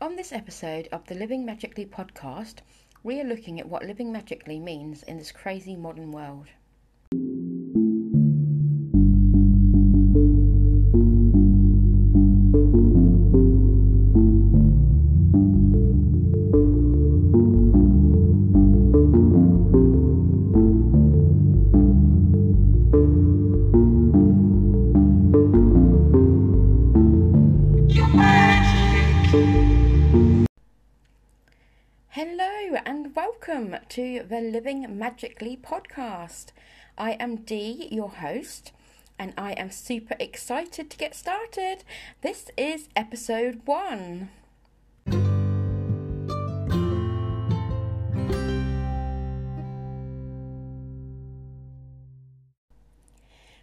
On this episode of the Living Magically podcast, we are looking at what living magically means in this crazy modern world. To the Living Magically podcast. I am Dee, your host, and I am super excited to get started. This is episode one.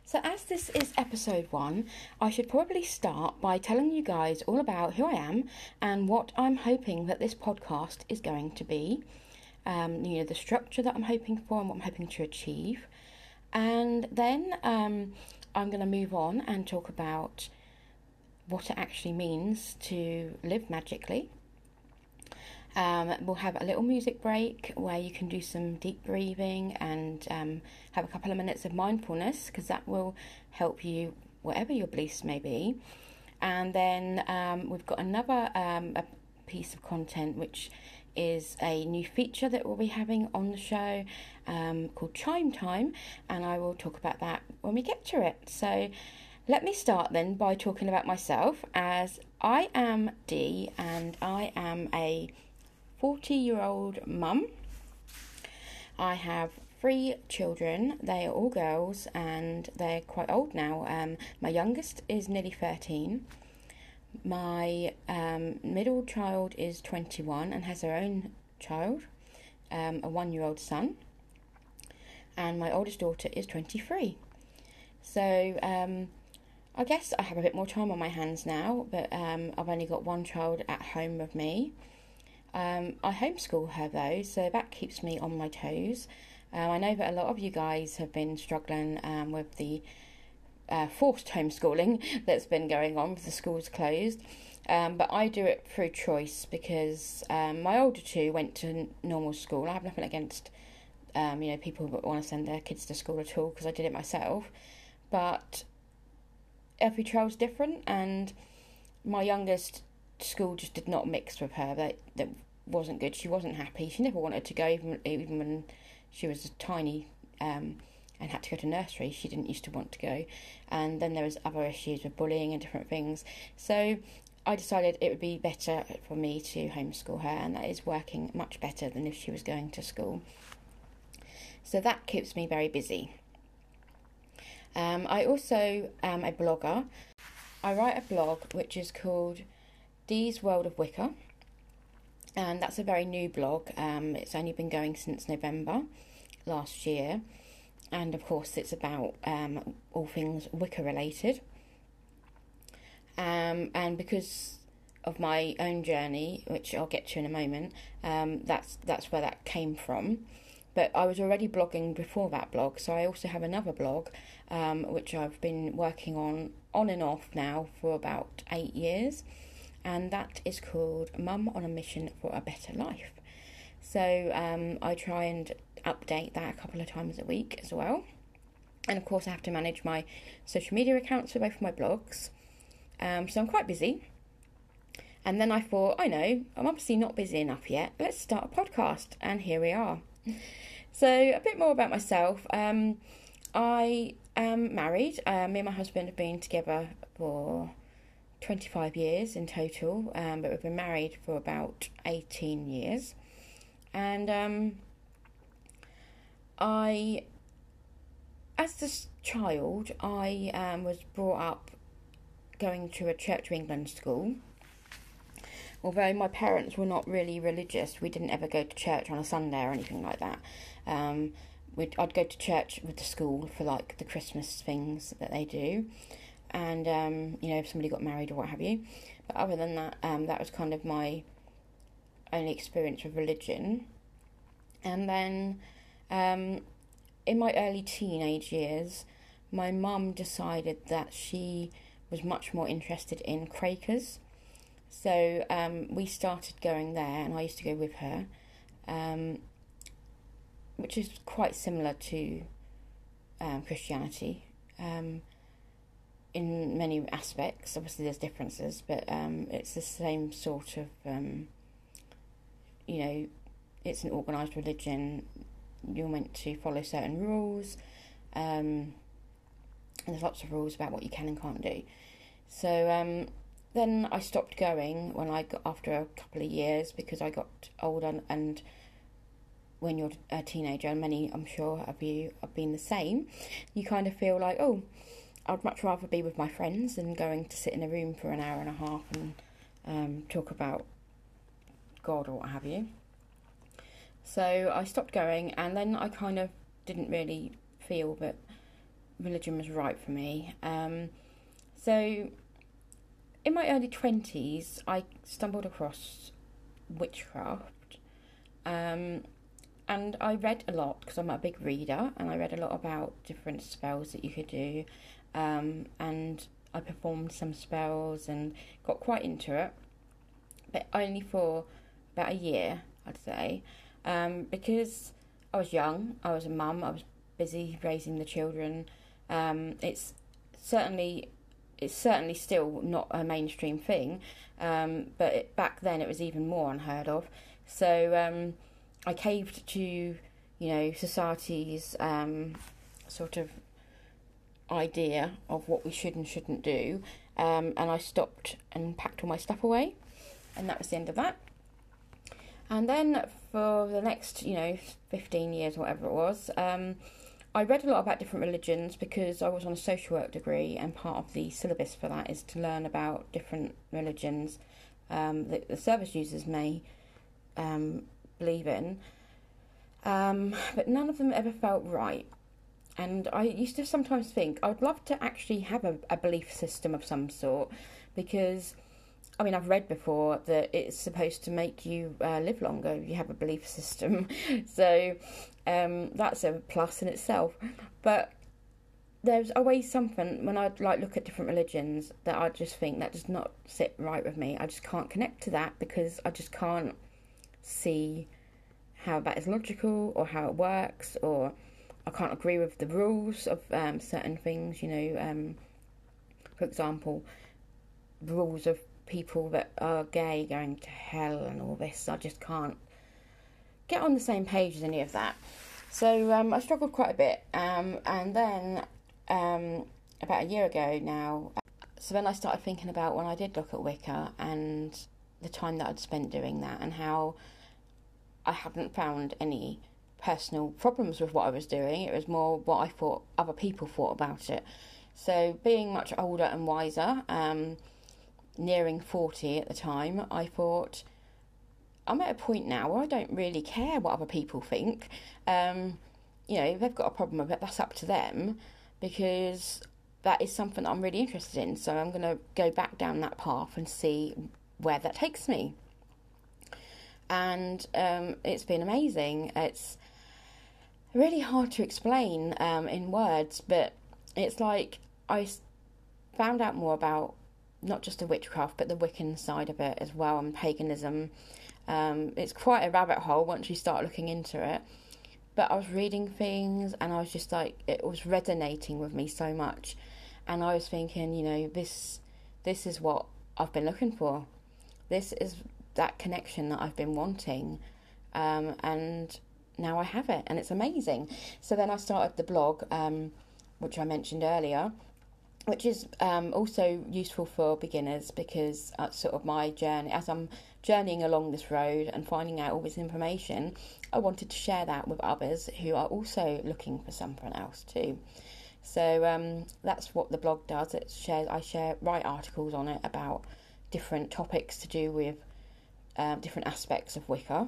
So, as this is episode one, I should probably start by telling you guys all about who I am and what I'm hoping that this podcast is going to be. Um, you know, the structure that I'm hoping for and what I'm hoping to achieve. And then um, I'm going to move on and talk about what it actually means to live magically. Um, we'll have a little music break where you can do some deep breathing and um, have a couple of minutes of mindfulness because that will help you, whatever your beliefs may be. And then um, we've got another um, piece of content which is a new feature that we'll be having on the show um, called Chime Time, and I will talk about that when we get to it. So. Let me start then by talking about myself as I am Dee and I am a 40 year old mum. I have three children. They are all girls and they're quite old now. Um, my youngest is nearly 13. My um, middle child is 21 and has her own child, um, a one year old son. And my oldest daughter is 23. So, um, I guess I have a bit more time on my hands now, but um, I've only got one child at home with me. Um, I homeschool her though, so that keeps me on my toes. Um, I know that a lot of you guys have been struggling with the uh, forced homeschooling that's been going on with the schools closed. Um, but I do it through choice because um, my older two went to normal school. I have nothing against um, you know people that want to send their kids to school at all because I did it myself. But every child's different, and my youngest school just did not mix with her. That that wasn't good. She wasn't happy. She never wanted to go, even even when she was a tiny um, and had to go to nursery. She didn't used to want to go, and then there was other issues with bullying and different things. So I decided it would be better for me to homeschool her, and that is working much better than if she was going to school. So that keeps me very busy. Um, I also am a blogger. I write a blog which is called Dee's World of Wicca, and that's a very new blog. Um, it's only been going since November last year, and of course, it's about um, all things Wicca related. Um, and because of my own journey, which I'll get to in a moment, um, that's that's where that came from. But I was already blogging before that blog, so I also have another blog, um, which I've been working on on and off now for about eight years, and that is called Mum on a Mission for a Better Life. So um, I try and update that a couple of times a week as well. And of course, I have to manage my social media accounts for both of my blogs. Um, so I'm quite busy. And then I thought, I know, I'm obviously not busy enough yet. Let's start a podcast. And here we are. So, a bit more about myself. Um, I am married. Uh, me and my husband have been together for 25 years in total, um, but we've been married for about 18 years. And um, I, as this child, I um, was brought up going to a Church of England school. Although my parents were not really religious, we didn't ever go to church on a Sunday or anything like that. Um, I'd go to church with the school for like the Christmas things that they do, and um, you know if somebody got married or what have you. But other than that, um, that was kind of my only experience with religion. And then um, in my early teenage years, my mum decided that she was much more interested in Quakers. So um, we started going there, and I used to go with her, um, which is quite similar to um, Christianity um, in many aspects. Obviously, there's differences, but um, it's the same sort of, um, you know, it's an organised religion. You're meant to follow certain rules. Um, there's lots of rules about what you can and can't do. So um, then I stopped going when I got after a couple of years because I got older and when you're a teenager, and many I'm sure of you have been the same, you kind of feel like, oh, I'd much rather be with my friends than going to sit in a room for an hour and a half and um, talk about God or what have you. So I stopped going, and then I kind of didn't really feel that religion was right for me. Um, so in my early 20s, I stumbled across witchcraft. Um, and I read a lot because I'm a big reader, and I read a lot about different spells that you could do. Um, and I performed some spells and got quite into it, but only for about a year, I'd say, um, because I was young, I was a mum, I was busy raising the children. Um, it's certainly it's certainly still not a mainstream thing, um, but it, back then it was even more unheard of. So um, I caved to, you know, society's um, sort of idea of what we should and shouldn't do, um, and I stopped and packed all my stuff away, and that was the end of that. And then for the next, you know, 15 years, whatever it was, um, I read a lot about different religions because I was on a social work degree, and part of the syllabus for that is to learn about different religions um, that the service users may um, believe in. Um, but none of them ever felt right. And I used to sometimes think I'd love to actually have a, a belief system of some sort because I mean, I've read before that it's supposed to make you uh, live longer. You have a belief system, so um, that's a plus in itself. But there's always something when I like look at different religions that I just think that does not sit right with me. I just can't connect to that because I just can't see how that is logical or how it works, or I can't agree with the rules of um, certain things. You know, um, for example, the rules of people that are gay going to hell and all this. I just can't get on the same page as any of that. So um, I struggled quite a bit. Um, and then um, about a year ago now, so then I started thinking about when I did look at Wicca and the time that I'd spent doing that and how I hadn't found any personal problems with what I was doing. It was more what I thought other people thought about it. So being much older and wiser, um, nearing 40 at the time, I thought, I'm at a point now where I don't really care what other people think. Um, you know, if they've got a problem with it, that's up to them because that is something that I'm really interested in. So I'm going to go back down that path and see where that takes me. And um, it's been amazing. It's really hard to explain um, in words, but it's like I found out more about not just the witchcraft, but the Wiccan side of it as well, and paganism. Um, it's quite a rabbit hole once you start looking into it. But I was reading things, and I was just like, it was resonating with me so much, and I was thinking, you know, this, this is what I've been looking for. This is that connection that I've been wanting, um, and now I have it, and it's amazing. So then I started the blog, um, which I mentioned earlier, which is um, also useful for beginners because that's sort of my journey. As I'm journeying along this road and finding out all this information, I wanted to share that with others who are also looking for something else too. So um, that's what the blog does. It shares. I share write articles on it about different topics to do with um, different aspects of Wicca.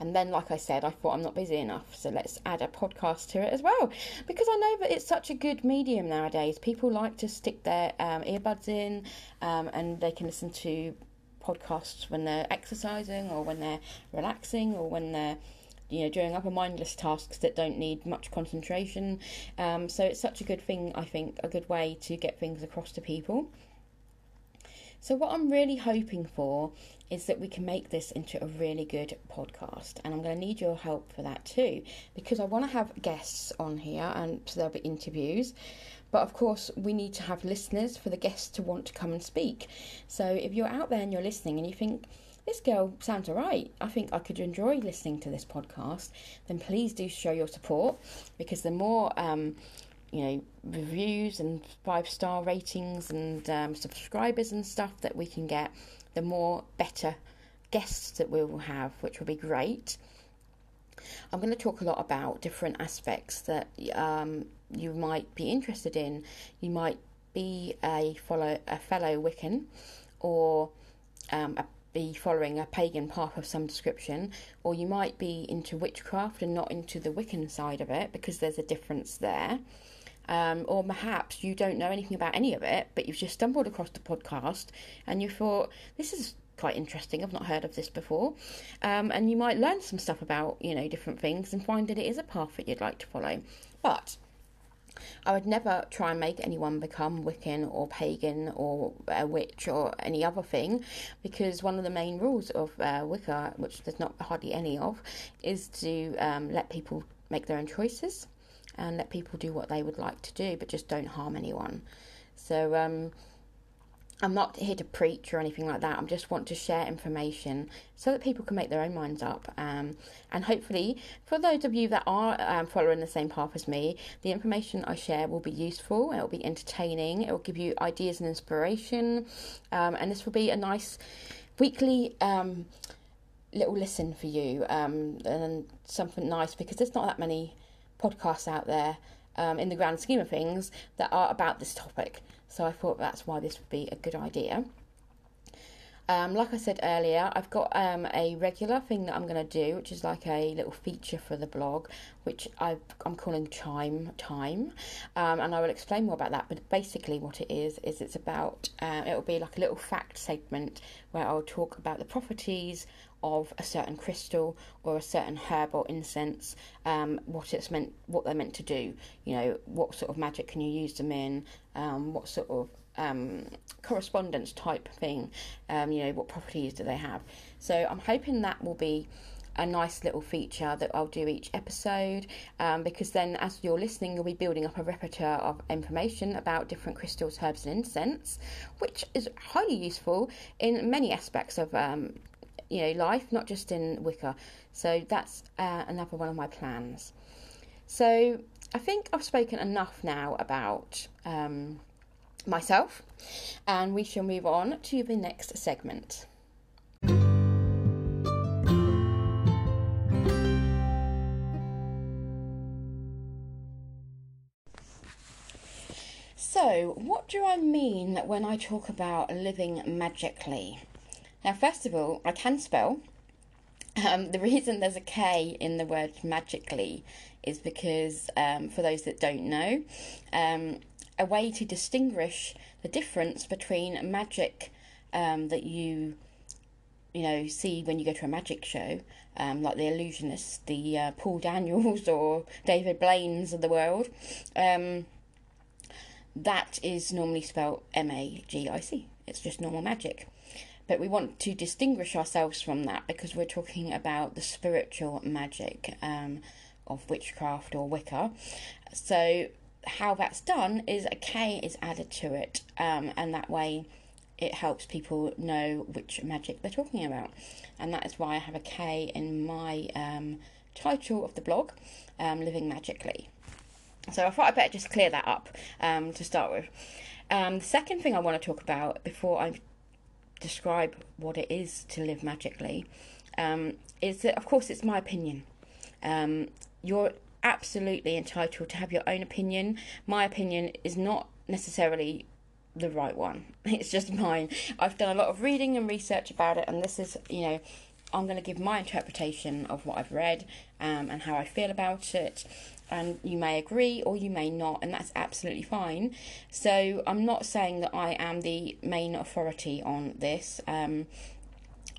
And then, like I said, I thought I'm not busy enough, so let's add a podcast to it as well. Because I know that it's such a good medium nowadays. People like to stick their um, earbuds in um, and they can listen to podcasts when they're exercising or when they're relaxing or when they're you know doing other mindless tasks that don't need much concentration um, so it's such a good thing i think a good way to get things across to people So, what I'm really hoping for is that we can make this into a really good podcast, and I'm going to need your help for that too, because I want to have guests on here, and so there'll be interviews. But of course, we need to have listeners for the guests to want to come and speak. So, if you're out there and you're listening and you think, this girl sounds alright. I think I could enjoy listening to this podcast. Then please do show your support because the more um, you know reviews and five star ratings and um, subscribers and stuff that we can get, the more better guests that we will have, which will be great. I'm going to talk a lot about different aspects that um, you might be interested in. You might be a follow a fellow Wiccan, or um, a, be following a pagan path of some description, or you might be into witchcraft and not into the Wiccan side of it because there's a difference there. Um, or perhaps you don't know anything about any of it, but you've just stumbled across the podcast and you thought, this is quite interesting, I've not heard of this before. Um, and you might learn some stuff about, you know, different things and find that it is a path that you'd like to follow. But I would never try and make anyone become Wiccan or pagan or a witch or any other thing, because one of the main rules of uh, Wicca, which there's not hardly any of, is to um, let people make their own choices and let people do what they would like to do, but just don't harm anyone. So um, I'm not here to preach or anything like that. I just want to share information so that people can make their own minds up. Um, and hopefully, for those of you that are um, following the same path as me, the information I share will be useful. It will be entertaining. It will give you ideas and inspiration. Um, and this will be a nice weekly um, little listen for you um, and something nice because there's not that many podcasts out there um, in the grand scheme of things that are about this topic. So I thought that's why this would be a good idea. Um, like I said earlier, I've got um, a regular thing that I'm going to do, which is like a little feature for the blog, which i am calling Chime Time, um, and I will explain more about that. But basically, what it is is it's about uh, it will be like a little fact segment where I'll talk about the properties of a certain crystal or a certain herb or incense, um, what it's meant, what they're meant to do. You know, what sort of magic can you use them in? Um, what sort of um, correspondence type thing? Um, you know, what properties do they have? So I'm hoping that will be a nice little feature that I'll do each episode um, because then as you're listening you'll be building up a repertoire of information about different crystals herbs and incense which is highly useful in many aspects of um, you know life, not just in Wicca. So that's uh, another one of my plans. So I think I've spoken enough now about um, myself, and we shall move on to the next segment. So, what do I mean when I talk about living magically? Now, first of all, I can spell. Um, the reason there's a K in the word magically is because, um, for those that don't know, um, a way to distinguish the difference between magic um, that you you know see when you go to a magic show, um, like the illusionists, the uh, Paul Daniels or David Blaine's of the world. Um, that is normally spelled M A G I C. It's just normal magic. But we want to distinguish ourselves from that because we're talking about the spiritual magic um, of witchcraft or Wicca. So, how that's done is a K is added to it, um, and that way it helps people know which magic they're talking about. And that is why I have a K in my um, title of the blog, um, Living Magically. So I thought I'd better just clear that up um, to start with. Um, the second thing I want to talk about before I describe what it is to live magically um, is that, of course, it's my opinion. You're absolutely entitled to have your own opinion. My opinion is not necessarily the right one, it's just mine. I've done a lot of reading and research about it, and this is, you know, I'm going to give my interpretation of what I've read um, and how I feel about it. And you may agree or you may not, and that's absolutely fine. So I'm not saying that I am the main authority on this. Um,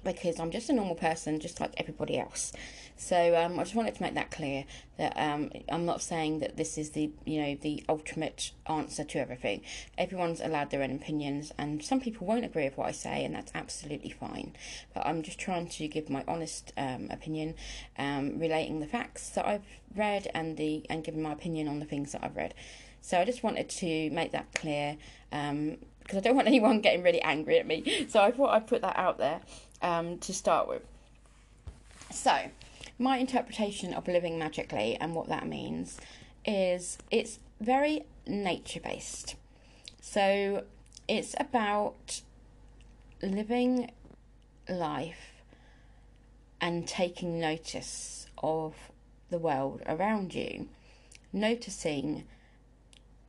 because I'm just a normal person, just like everybody else. So um, I just wanted to make that clear that um, I'm not saying that this is the you know the ultimate answer to everything. Everyone's allowed their own opinions, and some people won't agree with what I say, and that's absolutely fine. But I'm just trying to give my honest um, opinion, um, relating the facts that I've read and the and giving my opinion on the things that I've read. So I just wanted to make that clear because um, I don't want anyone getting really angry at me. So I thought I'd put that out there um, to start with. So, my interpretation of living magically and what that means is it's very nature based. So, it's about living life and taking notice of the world around you, noticing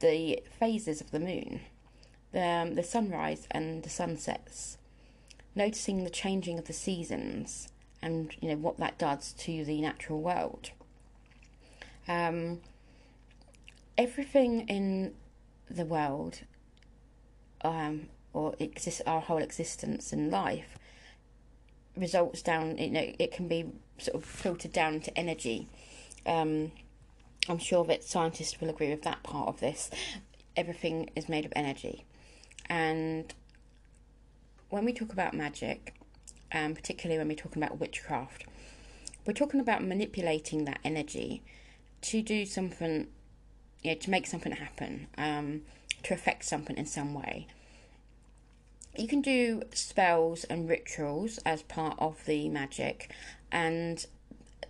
the phases of the moon, the, um, the sunrise and the sunsets, noticing the changing of the seasons and you know what that does to the natural world. Um, everything in the world, um, or exists, our whole existence and life, results down. You know, it can be sort of filtered down to energy. Um, I'm sure that scientists will agree with that part of this. Everything is made of energy, and when we talk about magic, um, particularly when we're talking about witchcraft, we're talking about manipulating that energy to do something, yeah, to make something happen, um, to affect something in some way. You can do spells and rituals as part of the magic, and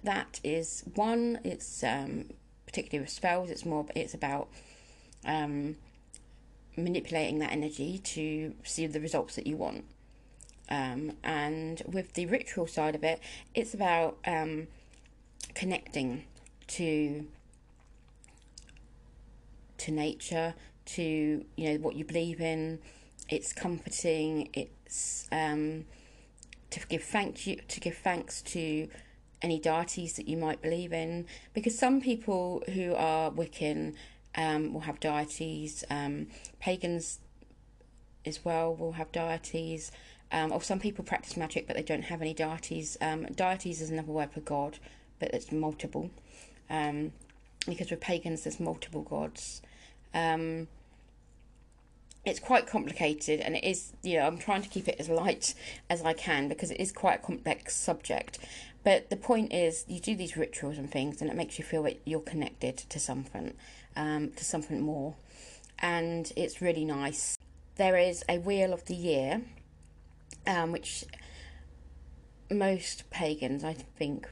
that is one. It's um, particularly with spells. It's more. It's about um, manipulating that energy to see the results that you want. Um, and with the ritual side of it, it's about um, connecting to to nature, to you know what you believe in. It's comforting. It's um, to give thank you to give thanks to any deities that you might believe in, because some people who are Wiccan um, will have deities. Um, pagans as well will have deities. Um, or some people practice magic but they don't have any deities. Um, deities is another word for God, but it's multiple. Um, because with pagans there's multiple gods. Um, it's quite complicated and it is, you know, I'm trying to keep it as light as I can because it is quite a complex subject. But the point is, you do these rituals and things, and it makes you feel that you're connected to something um, to something more, and it's really nice. There is a wheel of the year, um, which most pagans, I think,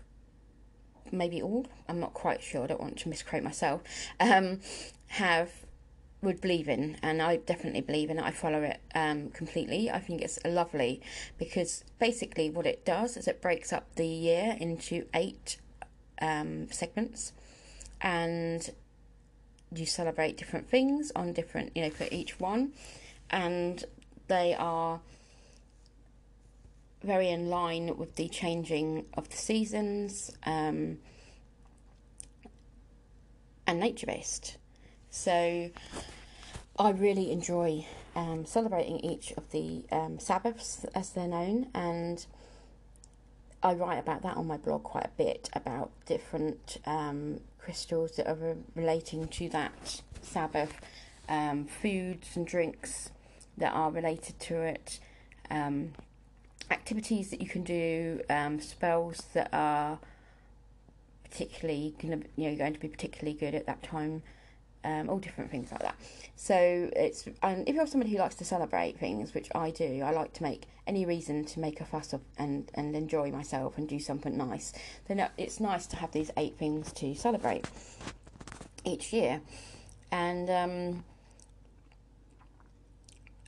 maybe all, I'm not quite sure, I don't want to misquote myself, um, have would believe in, and I definitely believe in it. I follow it um, completely. I think it's lovely because basically what it does is it breaks up the year into eight um, segments, and you celebrate different things on different, you know, for each one, and they are very in line with the changing of the seasons um, and nature based. So I really enjoy um, celebrating each of the um, Sabbaths as they're known, and I write about that on my blog quite a bit about different um, crystals that are relating to that Sabbath, um, foods and drinks that are related to it, um, activities that you can do, um, spells that are particularly to you know going to be particularly good at that time. Um, all different things like that. So it's and if you're somebody who likes to celebrate things, which I do, I like to make any reason to make a fuss of and and enjoy myself and do something nice. Then it's nice to have these eight things to celebrate each year, and um,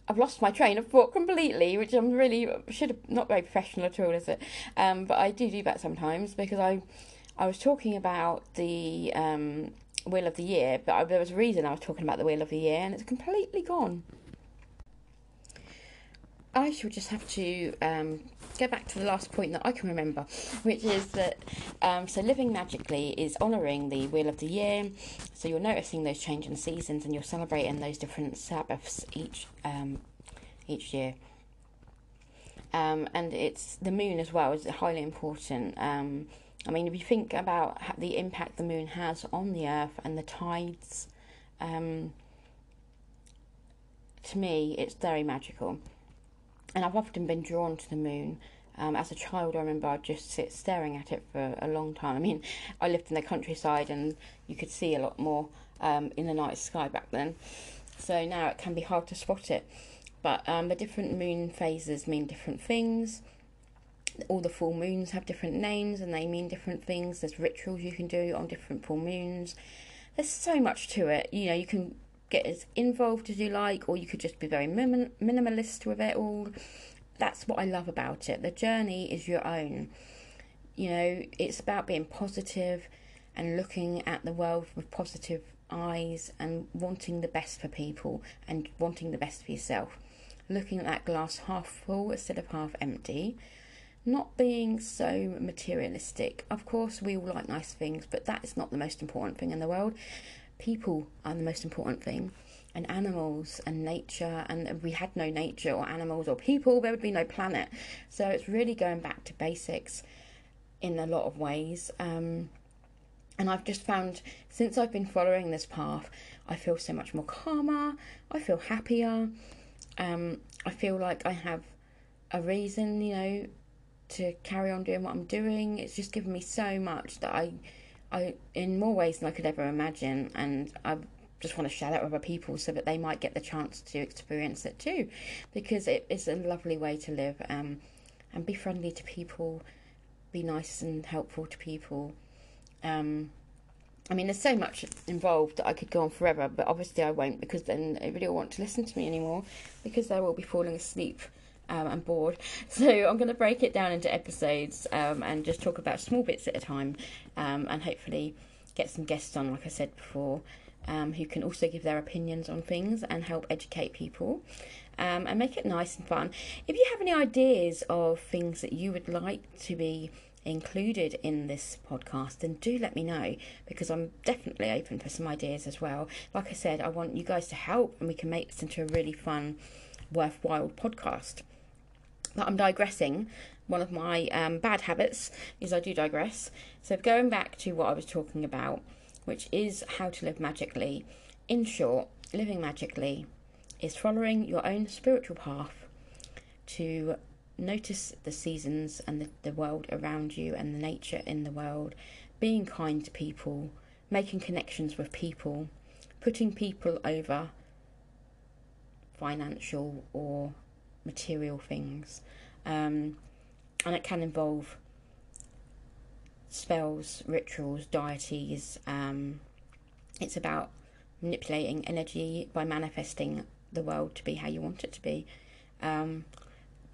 I've lost my train of thought completely, which I'm really should have not very professional at all, is it? Um, but I do do that sometimes because I I was talking about the um, wheel of the year, but I, there was a reason I was talking about the wheel of the year, and it's completely gone. I shall just have to um, go back to the last point that I can remember, which is that um, so living magically is honouring the wheel of the year. So you're noticing those changing seasons, and you're celebrating those different Sabbaths each um, each year. um, and it's the moon as well is highly important. I mean, if you think about the impact the moon has on the earth and the tides, um, to me, it's very magical. And I've often been drawn to the moon. Um, as a child, I remember I'd just sit staring at it for a long time. I mean, I lived in the countryside and you could see a lot more um, in the night sky back then. So now it can be hard to spot it. But um, the different moon phases mean different things. All the full moons have different names and they mean different things. There's rituals you can do on different full moons. There's so much to it. You know, you can get as involved as you like, or you could just be very minim- minimalist with it all. That's what I love about it. The journey is your own. You know, it's about being positive and looking at the world with positive eyes and wanting the best for people and wanting the best for yourself looking at that glass half full instead of half empty, not being so materialistic. Of course, we all like nice things, but that is not the most important thing in the world. People are the most important thing, and animals and nature. And if we had no nature or animals or people, there would be no planet. So it's really going back to basics in a lot of ways. Um, and I've just found since I've been following this path, I feel so much more calmer, I feel happier, um, I feel like I have a reason, you know, to carry on doing what I'm doing. It's just given me so much that I, I, in more ways than I could ever imagine, and I just want to share that with other people so that they might get the chance to experience it too, because it is a lovely way to live, um, and be friendly to people, be nice and helpful to people. Um, I mean, there's so much involved that I could go on forever, but obviously I won't because then everybody will want to listen to me anymore because they will be falling asleep um, and bored. So I'm going to break it down into episodes um, and just talk about small bits at a time um, and hopefully get some guests on, like I said before, um, who can also give their opinions on things and help educate people. Um, and make it nice and fun. If you have any ideas of things that you would like to be included in this podcast, then do let me know because I'm definitely open for some ideas as well. Like I said, I want you guys to help and we can make this into a really fun, worthwhile podcast. I'm digressing. One of my um, bad habits is I do digress. So, going back to what I was talking about, which is how to live magically. In short, living magically is following your own spiritual path to notice the seasons and the, the world around you and the nature in the world, being kind to people, making connections with people, putting people over financial or material things. Um, and it can involve spells, rituals, deities. Um, it's about manipulating energy by manifesting the world to be how you want it to be. Um,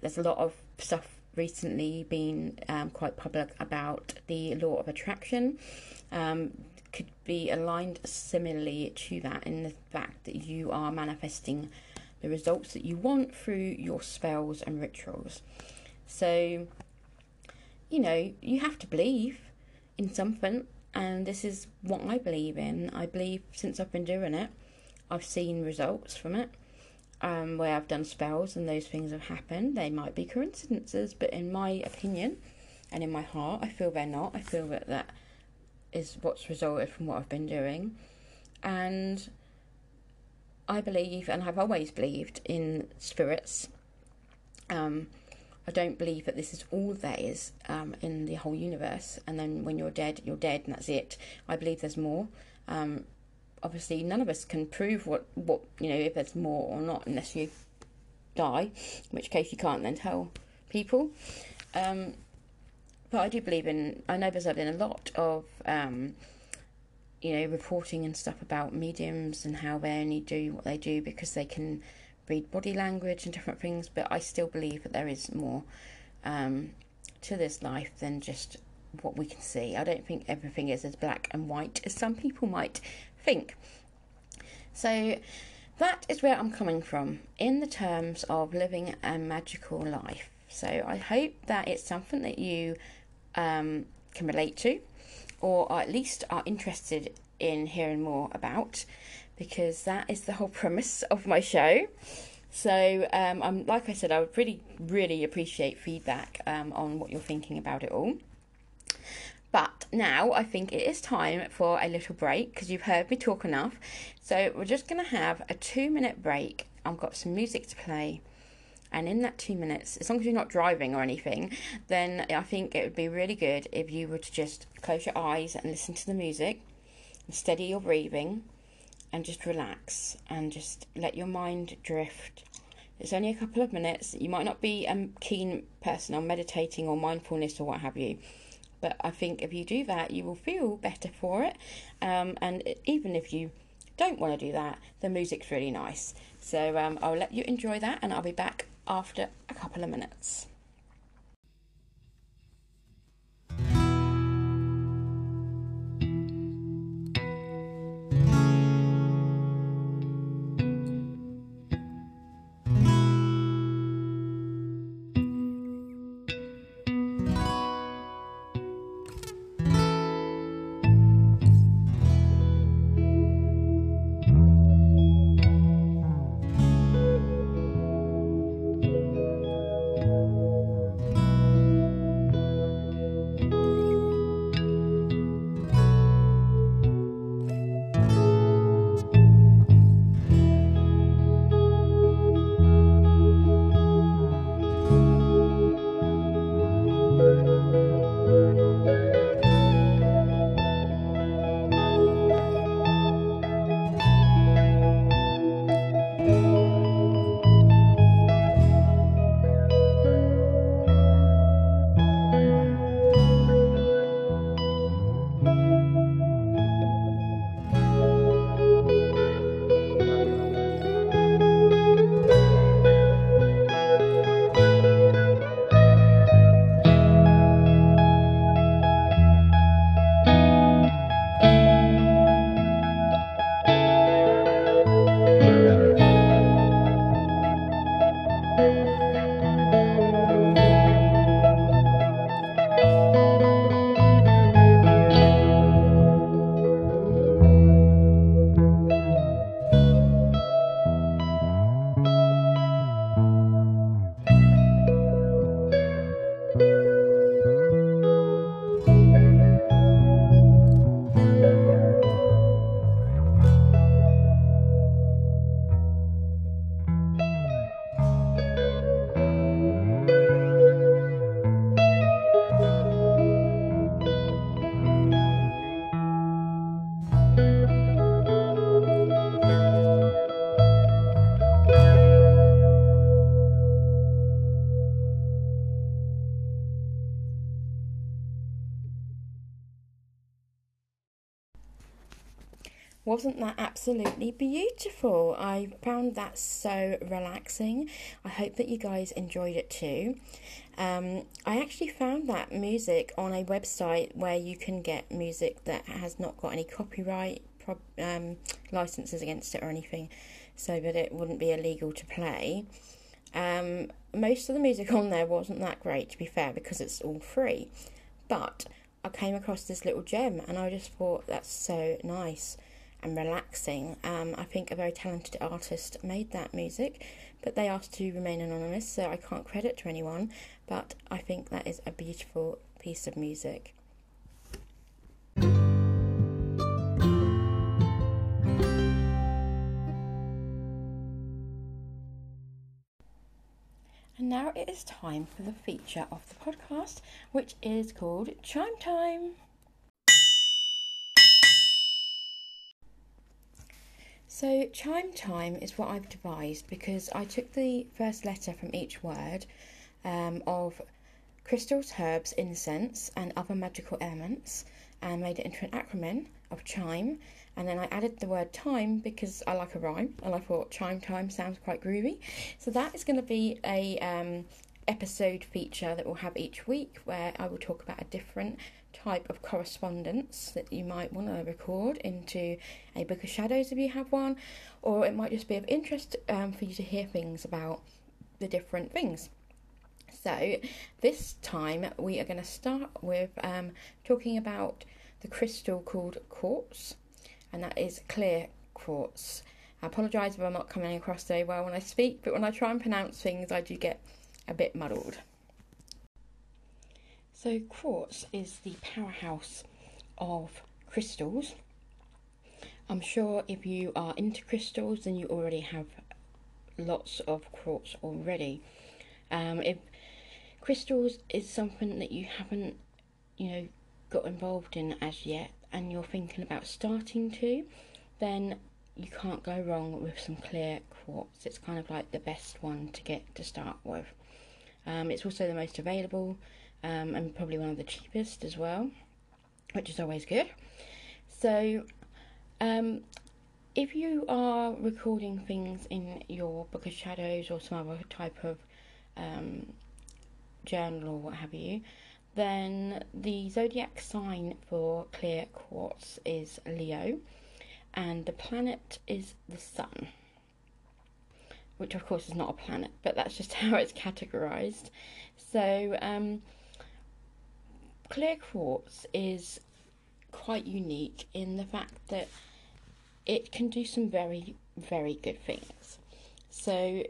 there's a lot of stuff recently been um, quite public about the law of attraction. Um, could be aligned similarly to that in the fact that you are manifesting the results that you want through your spells and rituals. So, you know, you have to believe in something, and this is what I believe in. I believe since I've been doing it, I've seen results from it um, where I've done spells and those things have happened. They might be coincidences, but in my opinion and in my heart, I feel they're not. I feel that that is what's resulted from what I've been doing. And I believe, and I've always believed, in spirits. Um, I don't believe that this is all there is um, in the whole universe, and then when you're dead, you're dead, and that's it. I believe there's more. Um, obviously none of us can prove what what you know if there's more or not unless you die, in which case you can't then tell people. Um, but I do believe in. I know there's been a lot of um, you know reporting and stuff about mediums and how they only do what they do because they can read body language and different things. But I still believe that there is more um, to this life than just what we can see. I don't think everything is as black and white as some people might think. So that is where I'm coming from in the terms of living a magical life. So I hope that it's something that you um, can relate to, or at least are interested in hearing more about, because that is the whole premise of my show. So, um, I'm like I said, I would really, really appreciate feedback um, on what you're thinking about it all. But now I think it is time for a little break because you've heard me talk enough. So we're just going to have a two minute break. I've got some music to play. And in that two minutes, as long as you're not driving or anything, then I think it would be really good if you were to just close your eyes and listen to the music, steady your breathing, and just relax and just let your mind drift. It's only a couple of minutes. You might not be a keen person on meditating or mindfulness or what have you, but I think if you do that, you will feel better for it. Um, and even if you don't want to do that, the music's really nice. So um, I'll let you enjoy that, and I'll be back after a couple of minutes. Wasn't that absolutely beautiful? I found that so relaxing. I hope that you guys enjoyed it too. Um, I actually found that music on a website where you can get music that has not got any copyright um, licenses against it or anything, so that it wouldn't be illegal to play. Um, most of the music on there wasn't that great, to be fair, because it's all free. But I came across this little gem and I just thought that's so nice and relaxing. Um, I think a very talented artist made that music, but they asked to remain anonymous, so I can't credit to anyone. But I think that is a beautiful piece of music. And now it is time for the feature of the podcast, which is called Chime Time. So, chime time is what I've devised because I took the first letter from each word um, of crystals, herbs, incense, and other magical elements and made it into an acronym of chime. And then I added the word time because I like a rhyme and I thought chime time sounds quite groovy. So, that is going to be a um, episode feature that we'll have each week where I will talk about a different type of correspondence that you might want to record into a book of shadows if you have one, or it might just be of interest um, for you to hear things about the different things. So, this time we are going to start with um, talking about the crystal called quartz, and that is clear quartz. I apologise if I'm not coming across very well when I speak, but when I try and pronounce things, I do get a bit muddled. So, quartz is the powerhouse of crystals. I'm sure if you are into crystals, then you already have lots of quartz already. Um, if crystals is something that you haven't, you know, got involved in as yet, and you're thinking about starting to, then you can't go wrong with some clear quartz. It's kind of like the best one to get to start with. Um, it's also the most available um, and probably one of the cheapest as well, which is always good. So, um, if you are recording things in your Book of Shadows or some other type of um, journal or what have you, then the zodiac sign for clear quartz is Leo, and the planet is the Sun, which of course is not a planet, but that's just how it's categorized. So, um, clear quartz is quite unique in the fact that it can do some very, very good things. So,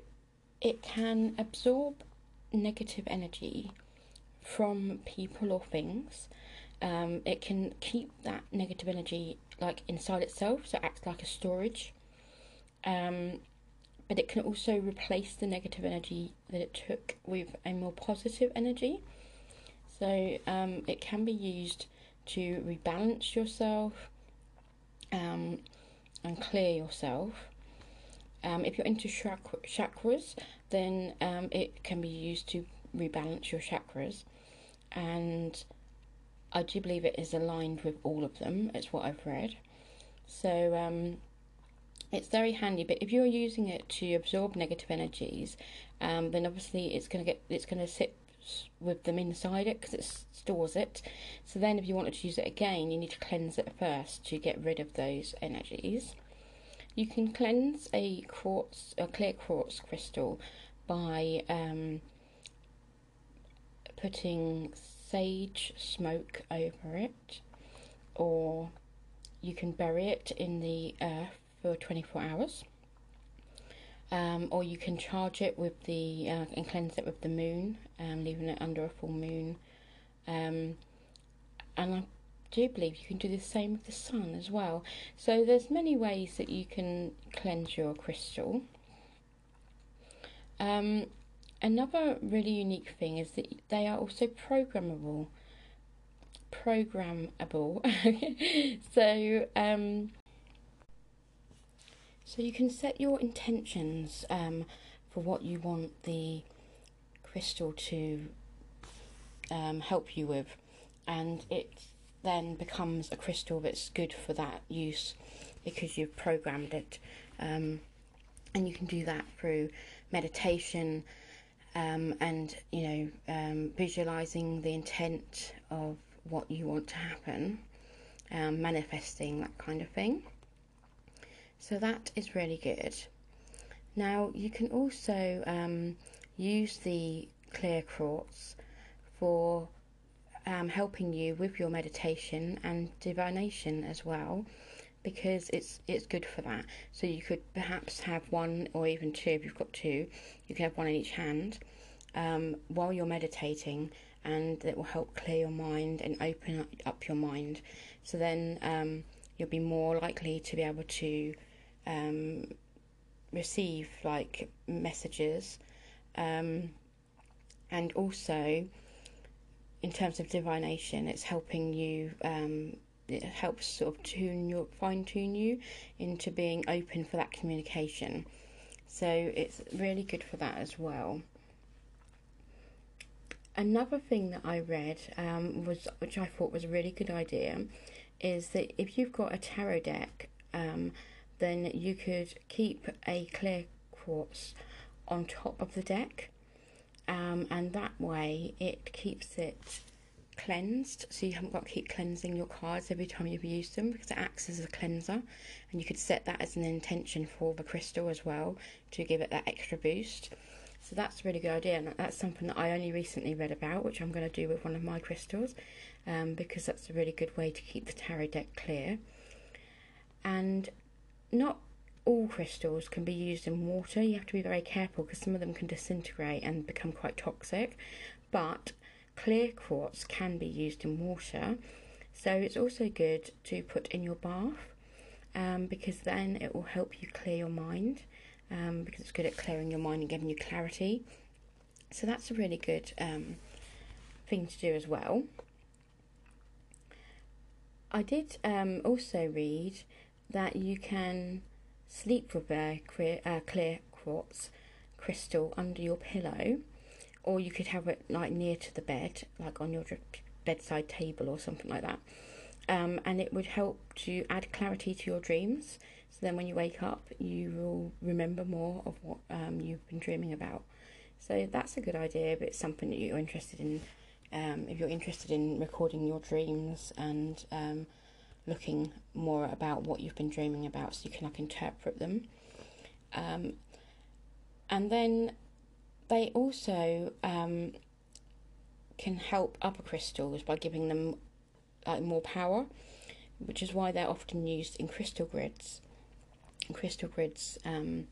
it can absorb negative energy from people or things. Um, it can keep that negative energy like inside itself, so it acts like a storage. Um, but it can also replace the negative energy that it took with a more positive energy. So um, it can be used to rebalance yourself um, and clear yourself. Um, if you're into chakras, then um, it can be used to rebalance your chakras. And I do believe it is aligned with all of them, it's what I've read. So um, it's very handy, but if you're using it to absorb negative energies, um, then obviously it's going to get it's going to sit with them inside it because it stores it. So then, if you wanted to use it again, you need to cleanse it first to get rid of those energies. You can cleanse a quartz, a clear quartz crystal, by um, putting sage smoke over it, or you can bury it in the earth for 24 hours. Um, or you can charge it with the uh, and cleanse it with the moon, um, leaving it under a full moon. Um, and I do believe you can do the same with the sun as well. So there's many ways that you can cleanse your crystal. Um, another really unique thing is that they are also programmable. Programmable. so um, so you can set your intentions um, for what you want the crystal to um, help you with, and it then becomes a crystal that's good for that use because you've programmed it. Um, and you can do that through meditation um, and you know um, visualizing the intent of what you want to happen, um, manifesting that kind of thing. So that is really good. Now you can also um, use the clear quartz for um, helping you with your meditation and divination as well because it's it's good for that. So you could perhaps have one or even two if you've got two. You can have one in each hand um, while you're meditating, and it will help clear your mind and open up your mind. So then um, you'll be more likely to be able to um, receive like messages. Um, and also in terms of divination it's helping you um, it helps sort of tune your fine tune you into being open for that communication. So it's really good for that as well. Another thing that i read um, was which i thought was a really good idea is that if you've got a tarot deck um, then you could keep a clear quartz on top of the deck, um, and that way it keeps it cleansed. So you haven't got to keep cleansing your cards every time you've used them because it acts as a cleanser and you could set that as an intention for the crystal as well to give it that extra boost. So that's a really good idea and that's something that I only recently read about which I'm going to do with one of my crystals um, because that's a really good way to keep the tarot deck clear. And not all crystals can be used in water. You have to be very careful because some of them can disintegrate and become quite toxic. But clear quartz can be used in water. So it's also good to put in your bath um, because then it will help you clear your mind um, because it's good at clearing your mind and giving you clarity. So that's a really good um, thing to do as well. I did um, also read that you can sleep with a clear, uh, clear quartz crystal under your pillow, or you could have it like near to the bed, like on your bedside table or something like that. Um, and it would help to add clarity to your dreams. So then, when you wake up, you will remember more of what um, you've been dreaming about. So that's a good idea, but it's something that you're interested in. Um, if you're interested in recording your dreams and um, looking more about what you've been dreaming about, so you can like interpret them. Um, and then they also um, can help other crystals by giving them like more power, which is why they're often used in crystal grids. Crystal grids um,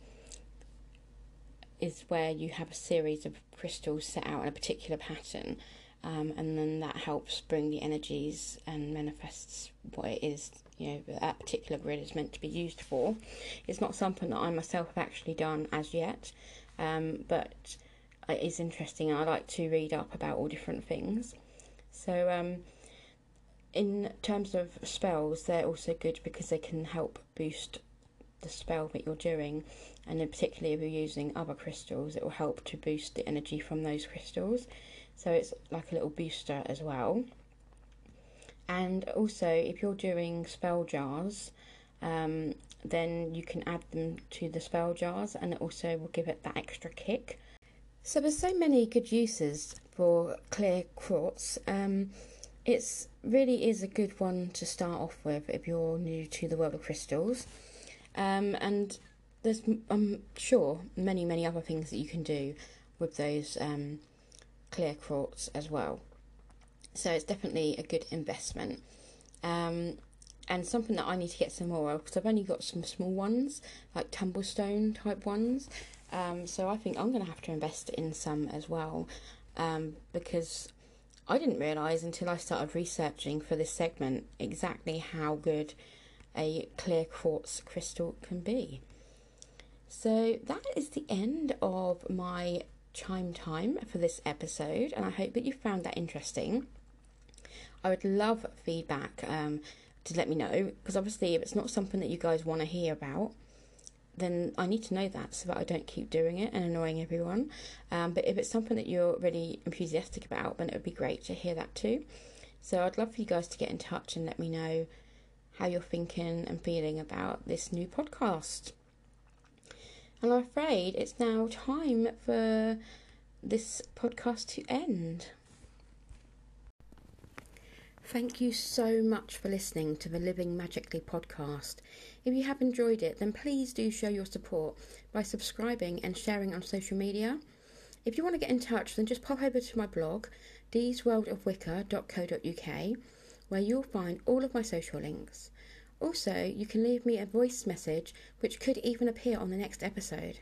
is where you have a series of crystals set out in a particular pattern, um, and then that helps bring the energies and manifests what it is you know that particular grid is meant to be used for. It's not something that I myself have actually done as yet, um, but it is interesting. I like to read up about all different things. So, um, in terms of spells, they're also good because they can help boost the spell that you're doing, and particularly if you're using other crystals, it will help to boost the energy from those crystals. So it's like a little booster as well. And also, if you're doing spell jars, um, then you can add them to the spell jars, and it also will give it that extra kick. So there's so many good uses for clear quartz. Um, really is a good one to start off with if you're new to the world of crystals. Um, and there's, I'm sure, many, many other things that you can do with those um, clear quartz as well. So it's definitely a good investment. Um, and something that I need to get some more of because I've only got some small ones, like tumblestone type ones. Um, so I think I'm going to have to invest in some as well um, because I didn't realise until I started researching for this segment exactly how good a clear quartz crystal can be. So that is the end of my chime time for this episode, and I hope that you found that interesting. I would love feedback um, to let me know because obviously, if it's not something that you guys want to hear about, then I need to know that so that I don't keep doing it and annoying everyone. Um, but if it's something that you're really enthusiastic about, then it would be great to hear that too. So I'd love for you guys to get in touch and let me know how you're thinking and feeling about this new podcast. And I'm afraid it's now time for this podcast to end. Thank you so much for listening to the Living Magically podcast. If you have enjoyed it, then please do show your support by subscribing and sharing on social media. If you want to get in touch, then just pop over to my blog, deesworldofwicca.co.uk, where you'll find all of my social links. Also, you can leave me a voice message which could even appear on the next episode.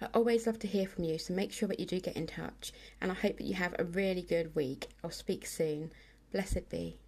I always love to hear from you, so make sure that you do get in touch, and I hope that you have a really good week. I'll speak soon. Blessed be.